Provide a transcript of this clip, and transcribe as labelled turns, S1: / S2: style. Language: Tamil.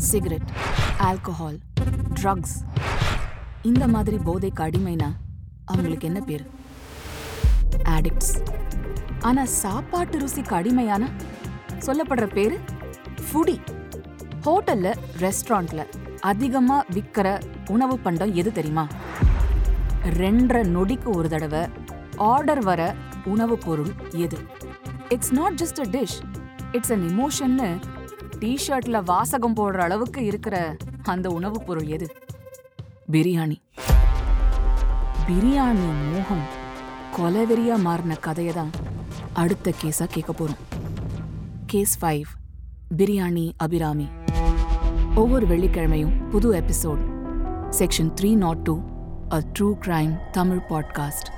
S1: சிகரெட் ஆல்கஹால் ட்ரக்ஸ் இந்த மாதிரி போதைக்கு அடிமைனா அவங்களுக்கு என்ன பேர்? ஆடிக்ட்ஸ் ஆனா சாப்பாட்டு ருசிக்கு அடிமையான சொல்லப்படுற பேரு? ஃபுடி ஹோட்டல்ல ரெஸ்டாரண்ட்டில் அதிகமாக விற்கிற உணவு பண்டம் எது தெரியுமா? ரெண்டரை நொடிக்கு ஒரு தடவை ஆர்டர் வர உணவுப் பொருள் எது? It's not just a dish it's an இமோஷன்னு டிஷர்ட்ல வாசகம் போடுற அளவுக்கு இருக்கிற அந்த உணவுப் பொருள் எது? பிரியாணி. பிரியாணி மோகம் கொலவெறியா மாறின கதையை தான் அடுத்த கேஸா கேட்க போறோம். Case five biryani Abirami. ஒவ்வொரு வெள்ளிக்கிழமையும் புது episode section three naught two a true crime Tamil podcast